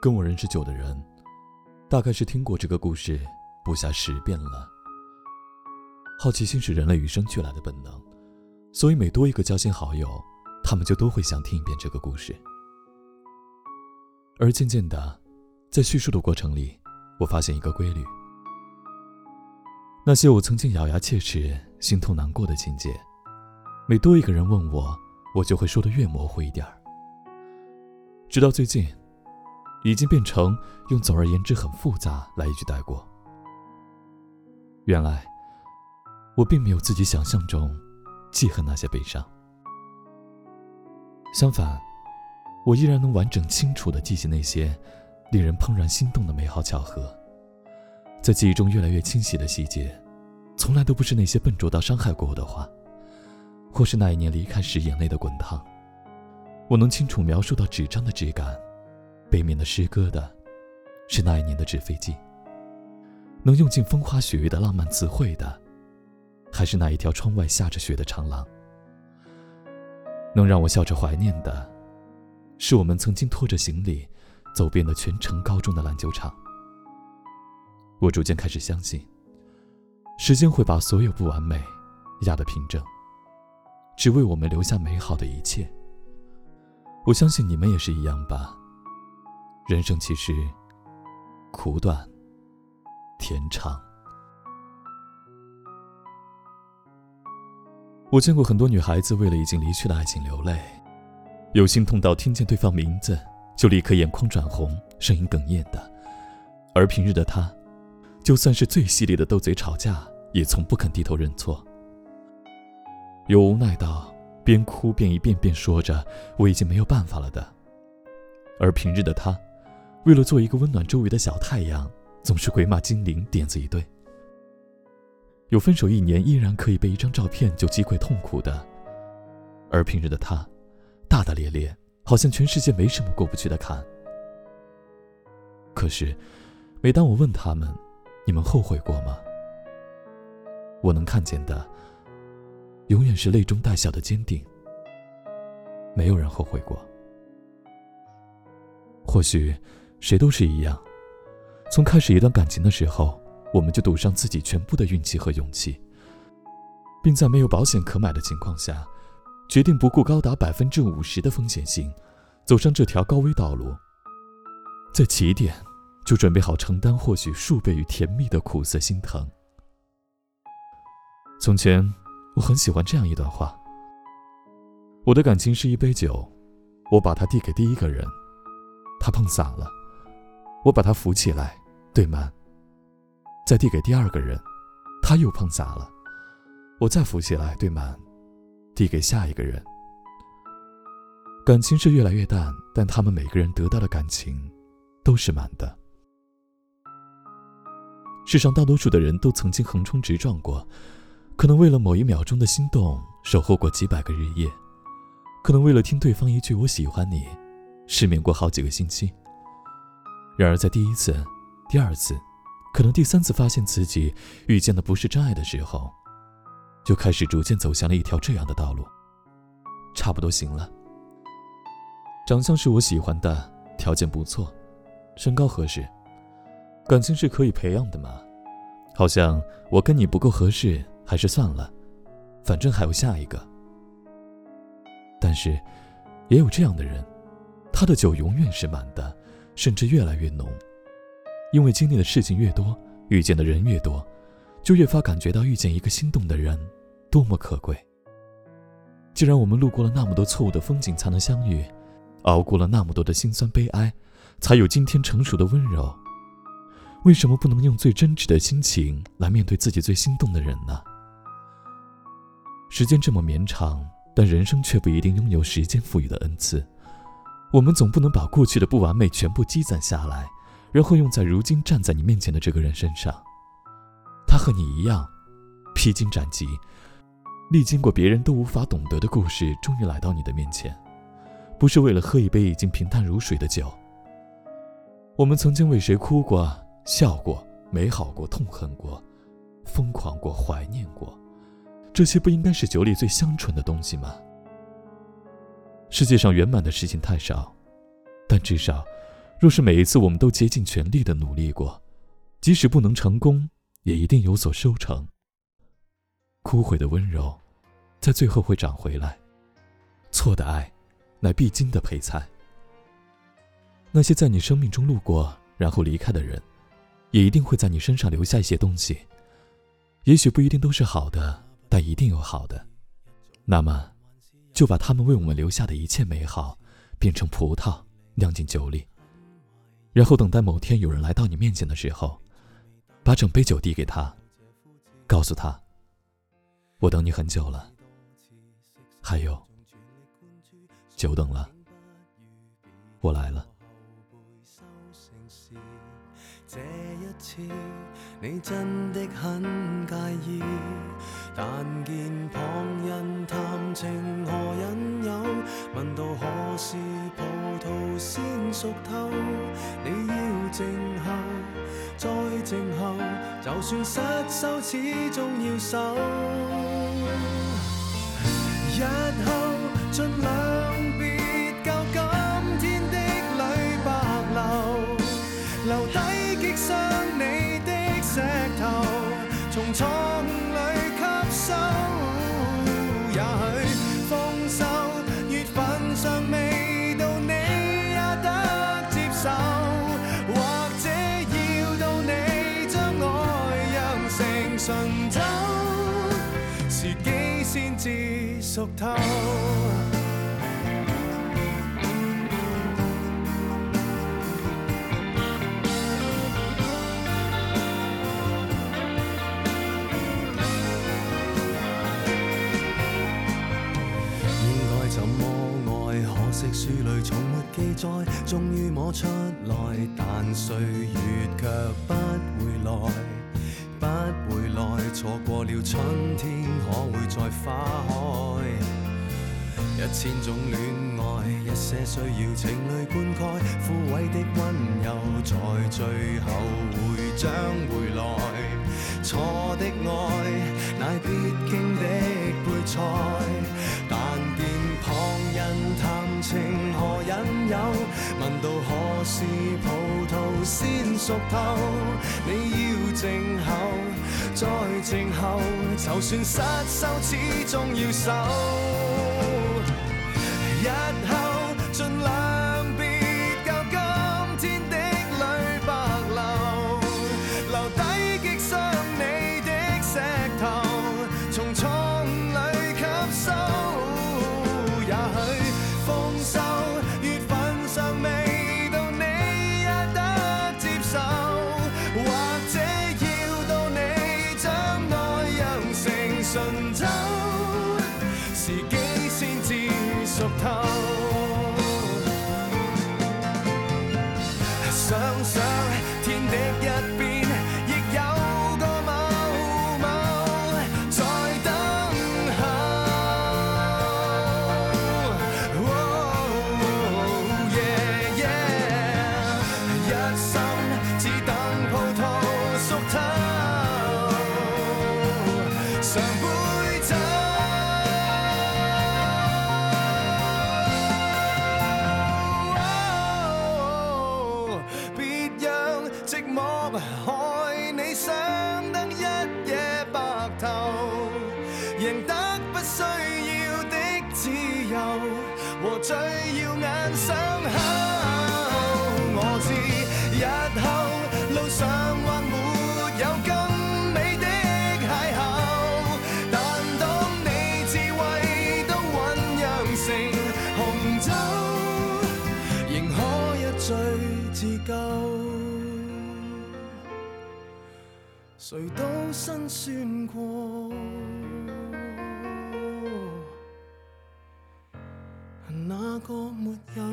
跟我认识久的人，大概是听过这个故事不下十遍了。好奇心是人类与生俱来的本能，所以每多一个交心好友，他们就都会想听一遍这个故事。而渐渐的，在叙述的过程里，我发现一个规律：那些我曾经咬牙切齿、心痛难过的情节，每多一个人问我，我就会说的越模糊一点儿。直到最近，已经变成用“总而言之很复杂”来一句带过。原来，我并没有自己想象中记恨那些悲伤，相反，我依然能完整清楚地记起那些令人怦然心动的美好巧合。在记忆中越来越清晰的细节，从来都不是那些笨拙到伤害过我的话，或是那一年离开时眼泪的滚烫。我能清楚描述到纸张的质感，背面的诗歌的，是那一年的纸飞机。能用尽风花雪月的浪漫词汇的，还是那一条窗外下着雪的长廊。能让我笑着怀念的，是我们曾经拖着行李，走遍了全城高中的篮球场。我逐渐开始相信，时间会把所有不完美压得平整，只为我们留下美好的一切。我相信你们也是一样吧。人生其实苦短，甜长。我见过很多女孩子为了已经离去的爱情流泪，有心痛到听见对方名字就立刻眼眶转红、声音哽咽的；而平日的她，就算是最犀利的斗嘴吵架，也从不肯低头认错。有无奈到。边哭边一遍遍说着“我已经没有办法了”的，而平日的他，为了做一个温暖周围的小太阳，总是鬼马精灵点子一堆。有分手一年依然可以被一张照片就击溃痛苦的，而平日的他，大大咧咧，好像全世界没什么过不去的坎。可是，每当我问他们：“你们后悔过吗？”我能看见的。永远是泪中带笑的坚定。没有人后悔过。或许，谁都是一样。从开始一段感情的时候，我们就赌上自己全部的运气和勇气，并在没有保险可买的情况下，决定不顾高达百分之五十的风险性，走上这条高危道路。在起点，就准备好承担或许数倍于甜蜜的苦涩心疼。从前。我很喜欢这样一段话：我的感情是一杯酒，我把它递给第一个人，他碰洒了，我把它扶起来，对满，再递给第二个人，他又碰洒了，我再扶起来，对满，递给下一个人。感情是越来越淡，但他们每个人得到的感情都是满的。世上大多数的人都曾经横冲直撞过。可能为了某一秒钟的心动，守候过几百个日夜；可能为了听对方一句“我喜欢你”，失眠过好几个星期。然而，在第一次、第二次，可能第三次发现自己遇见的不是真爱的时候，就开始逐渐走向了一条这样的道路。差不多行了，长相是我喜欢的，条件不错，身高合适，感情是可以培养的嘛？好像我跟你不够合适。还是算了，反正还有下一个。但是，也有这样的人，他的酒永远是满的，甚至越来越浓。因为经历的事情越多，遇见的人越多，就越发感觉到遇见一个心动的人多么可贵。既然我们路过了那么多错误的风景才能相遇，熬过了那么多的辛酸悲哀，才有今天成熟的温柔，为什么不能用最真挚的心情来面对自己最心动的人呢？时间这么绵长，但人生却不一定拥有时间赋予的恩赐。我们总不能把过去的不完美全部积攒下来，然后用在如今站在你面前的这个人身上。他和你一样，披荆斩棘，历经过别人都无法懂得的故事，终于来到你的面前，不是为了喝一杯已经平淡如水的酒。我们曾经为谁哭过、笑过、美好过、痛恨过、疯狂过、怀念过。这些不应该是酒里最香醇的东西吗？世界上圆满的事情太少，但至少，若是每一次我们都竭尽全力的努力过，即使不能成功，也一定有所收成。枯萎的温柔，在最后会长回来。错的爱，乃必经的配菜。那些在你生命中路过然后离开的人，也一定会在你身上留下一些东西。也许不一定都是好的，但一定有好的。那么，就把他们为我们留下的一切美好，变成葡萄，酿进酒里。然后等待某天有人来到你面前的时候，把整杯酒递给他，告诉他：“我等你很久了。”还有，久等了，我来了。这一次，你真的很介意，但见旁人谈情何引诱，问到何时葡萄先熟透，你要静候，再静候，就算失手，始终要守。日后尽量别熟透。应该怎么爱？可惜书里从没记载。终于摸出来，但岁月却不回来，不回来。错过了春天，可会再花开？一千种恋爱，一些需要情侣灌溉，枯萎的温柔，在最后会将回来。错的爱，乃必经的配菜。但见旁人谈情何引诱，问到何时葡萄先熟透，你要静候，再静候，就算失手，始终要守。赢，得不需要的自由和最谁都辛酸过。个没有。